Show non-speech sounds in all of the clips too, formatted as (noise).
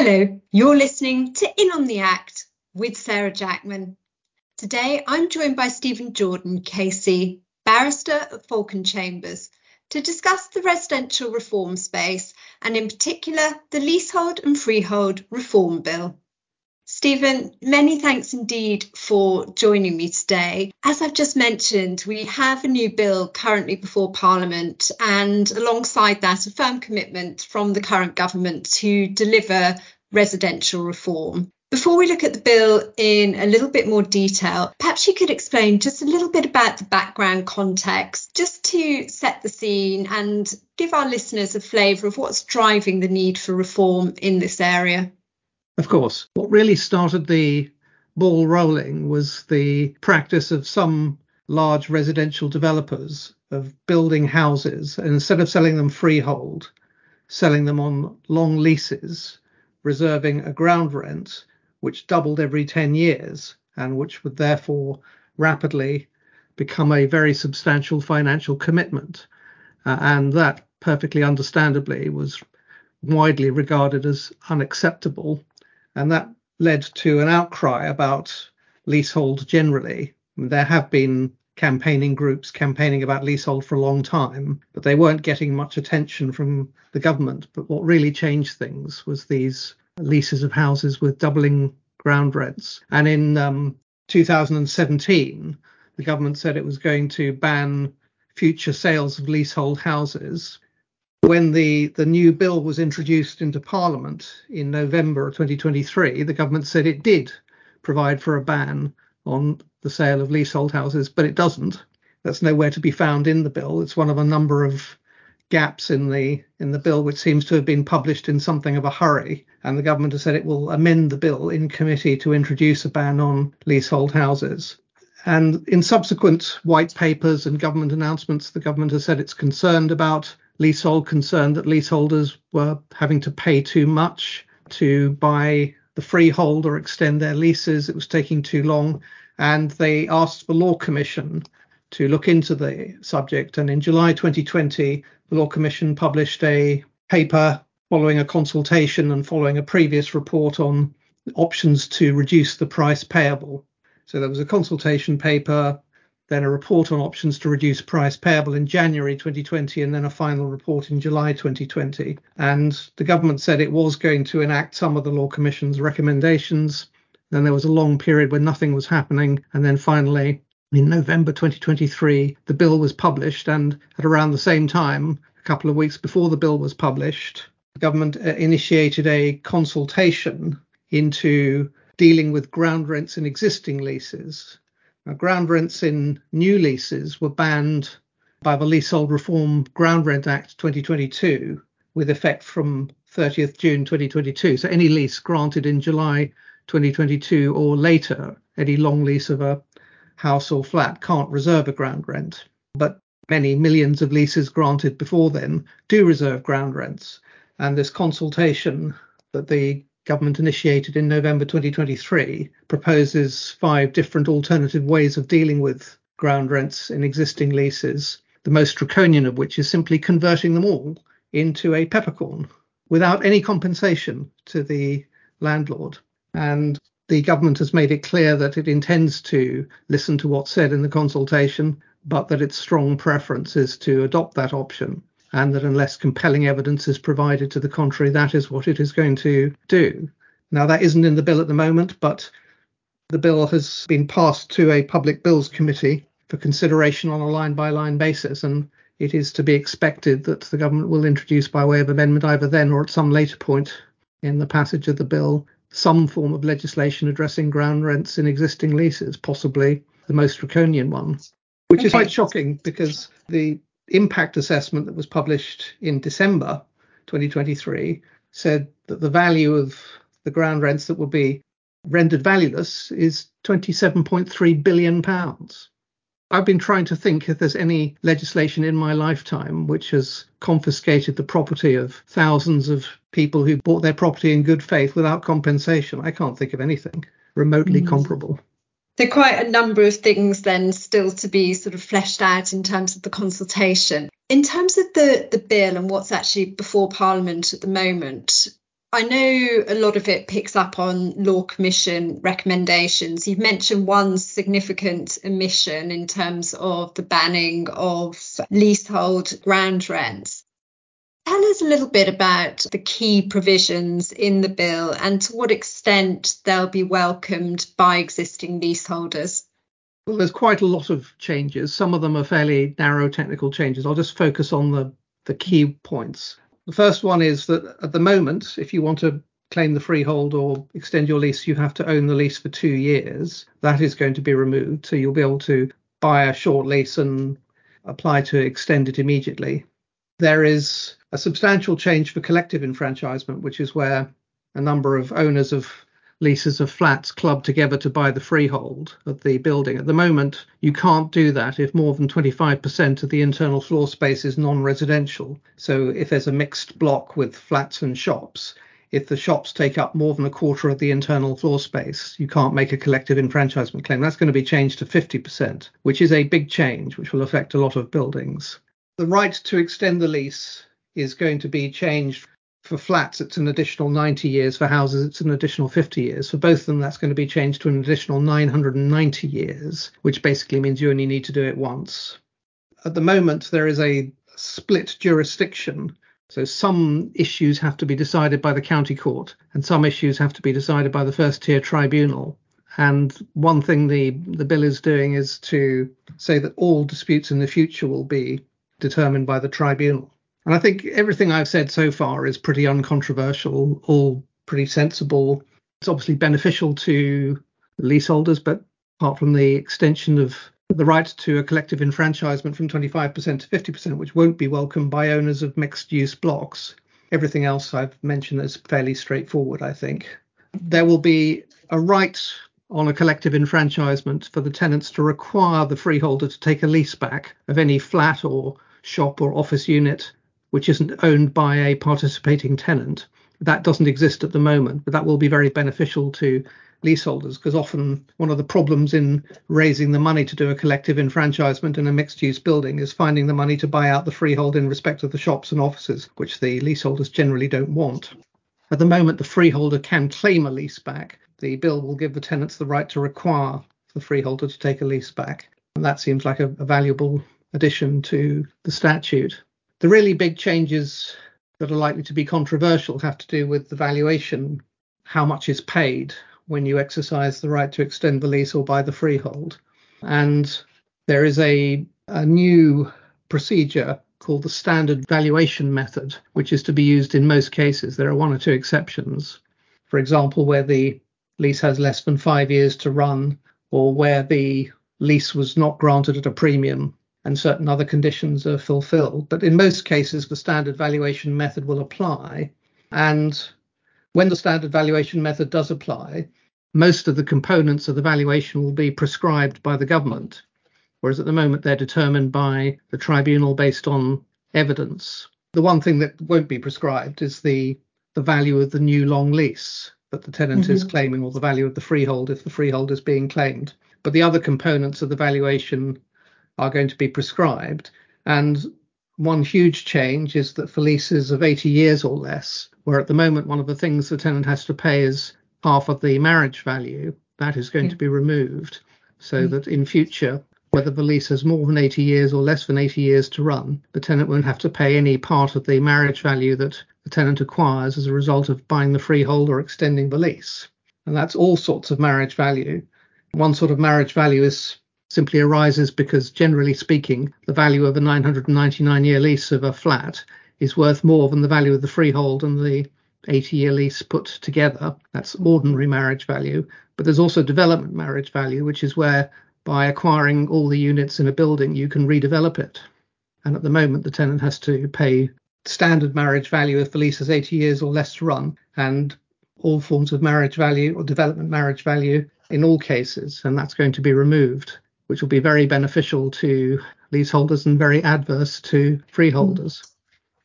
Hello, you're listening to In on the Act with Sarah Jackman. Today I'm joined by Stephen Jourdan, KC, barrister at Falcon Chambers, to discuss the residential reform space and, in particular, the Leasehold and Freehold Reform Bill. Stephen, many thanks indeed for joining me today. As I've just mentioned, we have a new bill currently before Parliament, and alongside that, a firm commitment from the current government to deliver residential reform. Before we look at the bill in a little bit more detail, perhaps you could explain just a little bit about the background context, just to set the scene and give our listeners a flavour of what's driving the need for reform in this area. Of course. What really started the ball rolling was the practice of some large residential developers of building houses and instead of selling them freehold, selling them on long leases, reserving a ground rent which doubled every 10 years and which would therefore rapidly become a very substantial financial commitment. Uh, and that perfectly understandably was widely regarded as unacceptable and that led to an outcry about leasehold generally. There have been campaigning groups campaigning about leasehold for a long time, but they weren't getting much attention from the government. But what really changed things was these leases of houses with doubling ground rents. And in um, 2017, the government said it was going to ban future sales of leasehold houses when the, the new bill was introduced into Parliament in November 2023, the government said it did provide for a ban on the sale of leasehold houses, but it doesn't. That's nowhere to be found in the bill. It's one of a number of gaps in the in the bill, which seems to have been published in something of a hurry. And the government has said it will amend the bill in committee to introduce a ban on leasehold houses. And in subsequent white papers and government announcements, the government has said it's concerned about leasehold concerned that leaseholders were having to pay too much to buy the freehold or extend their leases. It was taking too long. And they asked the Law Commission to look into the subject. And in July 2020, the Law Commission published a paper following a consultation and following a previous report on options to reduce the price payable. So there was a consultation paper then a report on options to reduce price payable in January 2020, and then a final report in July 2020. And the government said it was going to enact some of the Law Commission's recommendations. Then there was a long period where nothing was happening. And then finally, in November 2023, the bill was published. And at around the same time, a couple of weeks before the bill was published, the government uh, initiated a consultation into dealing with ground rents in existing leases ground rents in new leases were banned by the Leasehold Reform Ground Rent Act 2022 with effect from 30th June 2022. So any lease granted in July 2022 or later, any long lease of a house or flat can't reserve a ground rent. But many millions of leases granted before then do reserve ground rents. And this consultation that the government initiated in November 2023 proposes five different alternative ways of dealing with ground rents in existing leases, the most draconian of which is simply converting them all into a peppercorn without any compensation to the landlord. And the government has made it clear that it intends to listen to what's said in the consultation, but that its strong preference is to adopt that option and that unless compelling evidence is provided to the contrary, that is what it is going to do. Now, that isn't in the bill at the moment, but the bill has been passed to a public bills committee for consideration on a line by line basis, and it is to be expected that the government will introduce by way of amendment either then or at some later point in the passage of the bill some form of legislation addressing ground rents in existing leases, possibly the most draconian one, which okay. is quite shocking because the impact assessment that was published in December 2023 said that the value of the ground rents that will be rendered valueless is 27.3 billion pounds. I've been trying to think if there's any legislation in my lifetime which has confiscated the property of thousands of people who bought their property in good faith without compensation. I can't think of anything remotely mm. comparable there are quite a number of things then still to be sort of fleshed out in terms of the consultation. In terms of the, the bill and what's actually before Parliament at the moment, I know a lot of it picks up on Law Commission recommendations. You've mentioned one significant omission in terms of the banning of leasehold ground rents. Tell us a little bit about the key provisions in the bill and to what extent they'll be welcomed by existing leaseholders. Well, there's quite a lot of changes. Some of them are fairly narrow technical changes. I'll just focus on the, the key points. The first one is that at the moment, if you want to claim the freehold or extend your lease, you have to own the lease for two years. That is going to be removed. So you'll be able to buy a short lease and apply to extend it immediately. There is a substantial change for collective enfranchisement, which is where a number of owners of leases of flats club together to buy the freehold of the building. At the moment, you can't do that if more than 25% of the internal floor space is non residential. So if there's a mixed block with flats and shops, if the shops take up more than a quarter of the internal floor space, you can't make a collective enfranchisement claim. That's going to be changed to 50%, which is a big change, which will affect a lot of buildings. The right to extend the lease is going to be changed for flats, it's an additional 90 years. For houses, it's an additional 50 years. For both of them, that's going to be changed to an additional 990 years, which basically means you only need to do it once. At the moment, there is a split jurisdiction. So some issues have to be decided by the county court, and some issues have to be decided by the first tier tribunal. And one thing the, the bill is doing is to say that all disputes in the future will be determined by the tribunal. And I think everything I've said so far is pretty uncontroversial, all pretty sensible. It's obviously beneficial to leaseholders, but apart from the extension of the right to a collective enfranchisement from 25% to 50%, which won't be welcomed by owners of mixed use blocks, everything else I've mentioned is fairly straightforward, I think. There will be a right on a collective enfranchisement for the tenants to require the freeholder to take a lease back of any flat or shop or office unit which isn't owned by a participating tenant. That doesn't exist at the moment, but that will be very beneficial to leaseholders because often one of the problems in raising the money to do a collective enfranchisement in a mixed use building is finding the money to buy out the freehold in respect of the shops and offices, which the leaseholders generally don't want. At the moment, the freeholder can claim a lease back. The bill will give the tenants the right to require the freeholder to take a lease back. And that seems like a, a valuable addition to the statute. The really big changes that are likely to be controversial have to do with the valuation, how much is paid when you exercise the right to extend the lease or buy the freehold. And there is a, a new procedure called the standard valuation method, which is to be used in most cases. There are one or two exceptions. For example, where the lease has less than five years to run, or where the lease was not granted at a premium and certain other conditions are fulfilled. But in most cases, the standard valuation method will apply. And when the standard valuation method does apply, most of the components of the valuation will be prescribed by the government, whereas at the moment they're determined by the tribunal based on evidence. The one thing that won't be prescribed is the the value of the new long lease that the tenant mm-hmm. is claiming, or the value of the freehold if the freehold is being claimed. But the other components of the valuation are going to be prescribed. And one huge change is that for leases of 80 years or less, where at the moment one of the things the tenant has to pay is half of the marriage value, that is going yeah. to be removed. So mm. that in future, whether the lease has more than 80 years or less than 80 years to run, the tenant won't have to pay any part of the marriage value that the tenant acquires as a result of buying the freehold or extending the lease. And that's all sorts of marriage value. One sort of marriage value is simply arises because, generally speaking, the value of a 999 year lease of a flat is worth more than the value of the freehold and the 80 year lease put together. That's ordinary marriage value. But there's also development marriage value, which is where by acquiring all the units in a building, you can redevelop it. And at the moment, the tenant has to pay standard marriage value if the lease is 80 years or less to run, and all forms of marriage value or development marriage value in all cases. And that's going to be removed which will be very beneficial to leaseholders and very adverse to freeholders. Mm.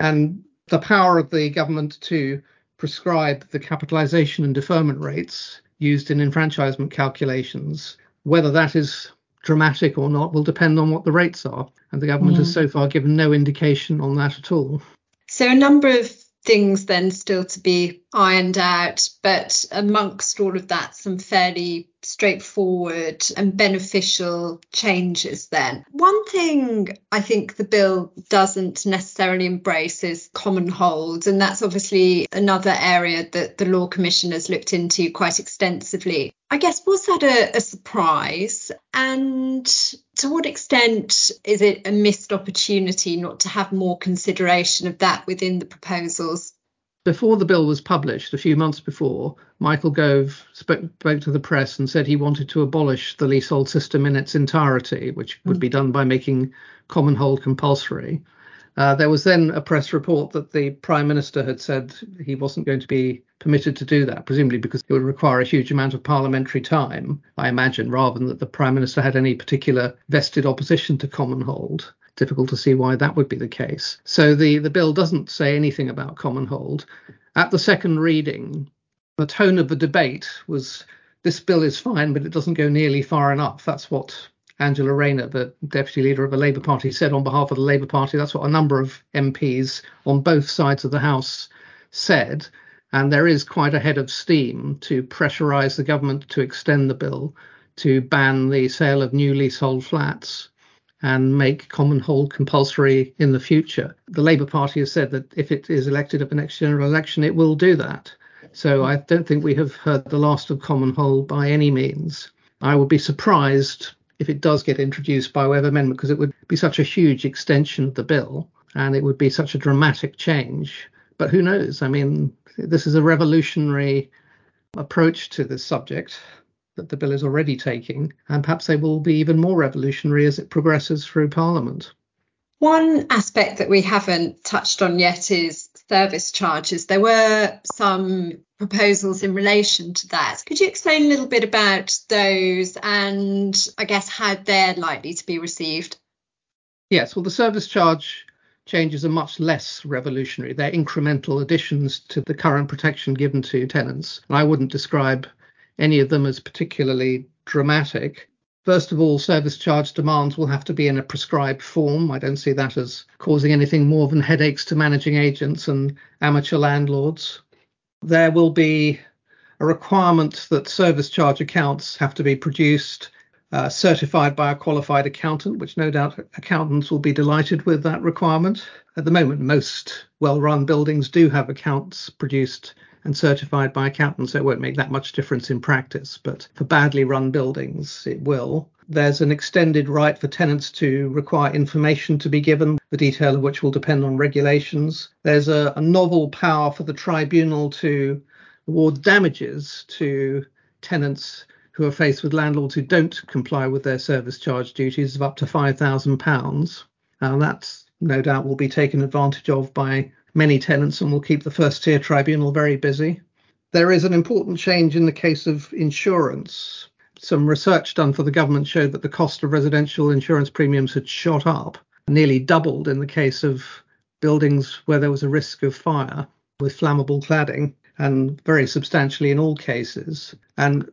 And the power of the government to prescribe the capitalisation and deferment rates used in enfranchisement calculations, whether that is dramatic or not, will depend on what the rates are. And the government mm. has so far given no indication on that at all. So, a number of things then still to be ironed out. But amongst all of that, some fairly straightforward and beneficial changes then. One thing I think the bill doesn't necessarily embrace is common holds, and that's obviously another area that the Law Commission has looked into quite extensively. I guess, was that a, a surprise? And to what extent is it a missed opportunity not to have more consideration of that within the proposals? Before the bill was published, a few months before, Michael Gove spoke, spoke, to the press and said he wanted to abolish the leasehold system in its entirety, which would be done by making common hold compulsory. Uh, there was then a press report that the Prime Minister had said he wasn't going to be permitted to do that, presumably because it would require a huge amount of parliamentary time, I imagine, rather than that the Prime Minister had any particular vested opposition to common hold difficult to see why that would be the case. So the, the bill doesn't say anything about common hold. At the second reading, the tone of the debate was this bill is fine, but it doesn't go nearly far enough. That's what Angela Rayner, the deputy leader of the Labour Party, said on behalf of the Labour Party. That's what a number of MPs on both sides of the House said. And there is quite a head of steam to pressurise the government to extend the bill to ban the sale of new leasehold flats and make common hold compulsory in the future. The Labour Party has said that if it is elected at the next general election, it will do that. So I don't think we have heard the last of common hold by any means. I would be surprised if it does get introduced by way of amendment because it would be such a huge extension of the bill and it would be such a dramatic change. But who knows? I mean, this is a revolutionary approach to this subject that the bill is already taking, and perhaps they will be even more revolutionary as it progresses through Parliament. One aspect that we haven't touched on yet is service charges. There were some proposals in relation to that. Could you explain a little bit about those and I guess how they're likely to be received? Yes, well, the service charge changes are much less revolutionary. They're incremental additions to the current protection given to tenants. And I wouldn't describe any of them as particularly dramatic. First of all, service charge demands will have to be in a prescribed form. I don't see that as causing anything more than headaches to managing agents and amateur landlords. There will be a requirement that service charge accounts have to be produced uh, certified by a qualified accountant, which no doubt accountants will be delighted with that requirement. At the moment, most well run buildings do have accounts produced and certified by accountants, so it won't make that much difference in practice. But for badly run buildings, it will. There's an extended right for tenants to require information to be given, the detail of which will depend on regulations. There's a, a novel power for the tribunal to award damages to tenants who are faced with landlords who don't comply with their service charge duties of up to £5,000. And that no doubt will be taken advantage of by many tenants and will keep the first tier tribunal very busy. There is an important change in the case of insurance. Some research done for the government showed that the cost of residential insurance premiums had shot up, nearly doubled in the case of buildings where there was a risk of fire with flammable cladding, and very substantially in all cases. And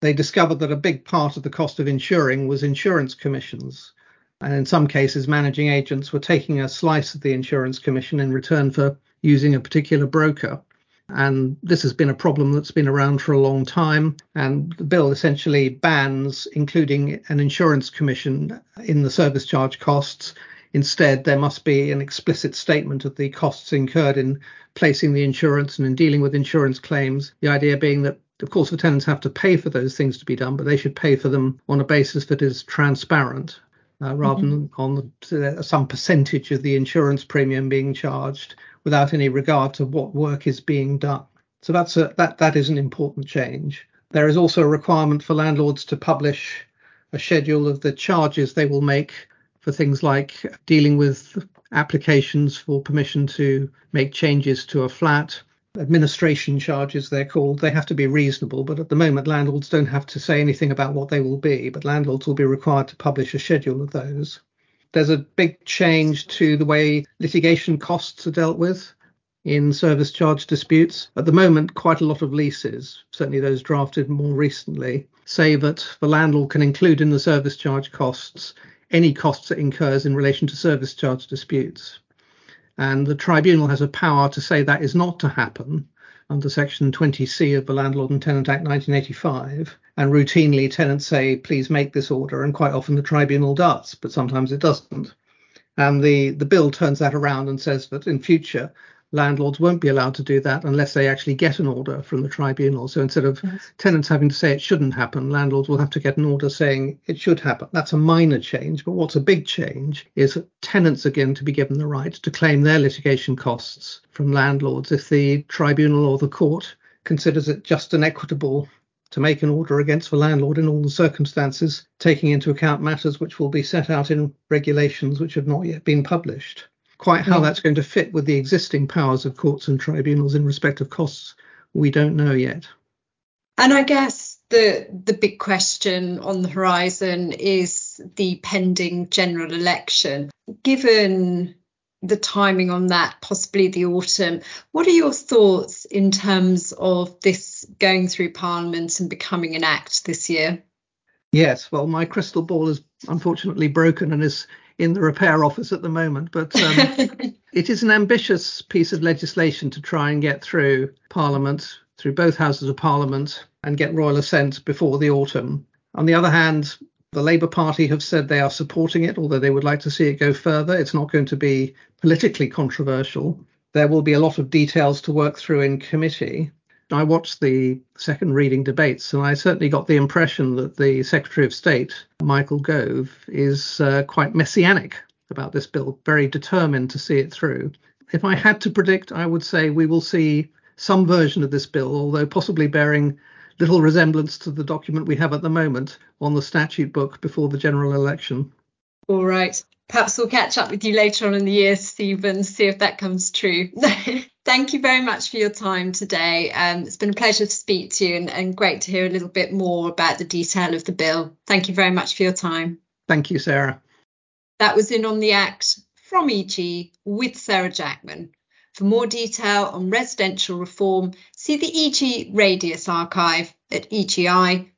they discovered that a big part of the cost of insuring was insurance commissions. And in some cases, managing agents were taking a slice of the insurance commission in return for using a particular broker. And this has been a problem that's been around for a long time. And the bill essentially bans including an insurance commission in the service charge costs. Instead, there must be an explicit statement of the costs incurred in placing the insurance and in dealing with insurance claims. The idea being that, of course, the tenants have to pay for those things to be done, but they should pay for them on a basis that is transparent uh, rather mm-hmm. than on the, some percentage of the insurance premium being charged without any regard to what work is being done. So that's a, that that is an important change. There is also a requirement for landlords to publish a schedule of the charges they will make for things like dealing with applications for permission to make changes to a flat, administration charges, they're called. They have to be reasonable, but at the moment, landlords don't have to say anything about what they will be, but landlords will be required to publish a schedule of those. There's a big change to the way litigation costs are dealt with in service charge disputes. At the moment, quite a lot of leases, certainly those drafted more recently, say that the landlord can include in the service charge costs any costs it incurs in relation to service charge disputes. And the tribunal has a power to say that is not to happen under Section 20C of the Landlord and Tenant Act 1985. And routinely, tenants say, please make this order. And quite often the tribunal does, but sometimes it doesn't. And the, the bill turns that around and says that in future, landlords won't be allowed to do that unless they actually get an order from the tribunal. So instead of yes. tenants having to say it shouldn't happen, landlords will have to get an order saying it should happen. That's a minor change, but what's a big change is that tenants are going to be given the right to claim their litigation costs from landlords if the tribunal or the court considers it just and equitable to make an order against the landlord in all the circumstances, taking into account matters which will be set out in regulations which have not yet been published. Quite how yeah. that's going to fit with the existing powers of courts and tribunals in respect of costs, we don't know yet. And I guess the the big question on the horizon is the pending general election. Given the timing on that, possibly the autumn, what are your thoughts in terms of this going through Parliament and becoming an act this year? Yes, well, my crystal ball is unfortunately broken and is in the repair office at the moment. But um, (laughs) it is an ambitious piece of legislation to try and get through Parliament, through both houses of Parliament, and get royal assent before the autumn. On the other hand, the Labour Party have said they are supporting it, although they would like to see it go further. It's not going to be politically controversial. There will be a lot of details to work through in committee. I watched the second reading debates, and I certainly got the impression that the Secretary of State, Michael Gove, is uh, quite messianic about this bill, very determined to see it through. If I had to predict, I would say we will see some version of this bill, although possibly bearing little resemblance to the document we have at the moment on the statute book before the general election. All right. Perhaps we'll catch up with you later on in the year, Stephen, see if that comes true. (laughs) Thank you very much for your time today. Um, it's been a pleasure to speak to you and, and great to hear a little bit more about the detail of the bill. Thank you very much for your time. Thank you, Sarah. That was in on the act from EG with Sarah Jackman. For more detail on residential reform, see the EG Radius archive at egi.co.uk.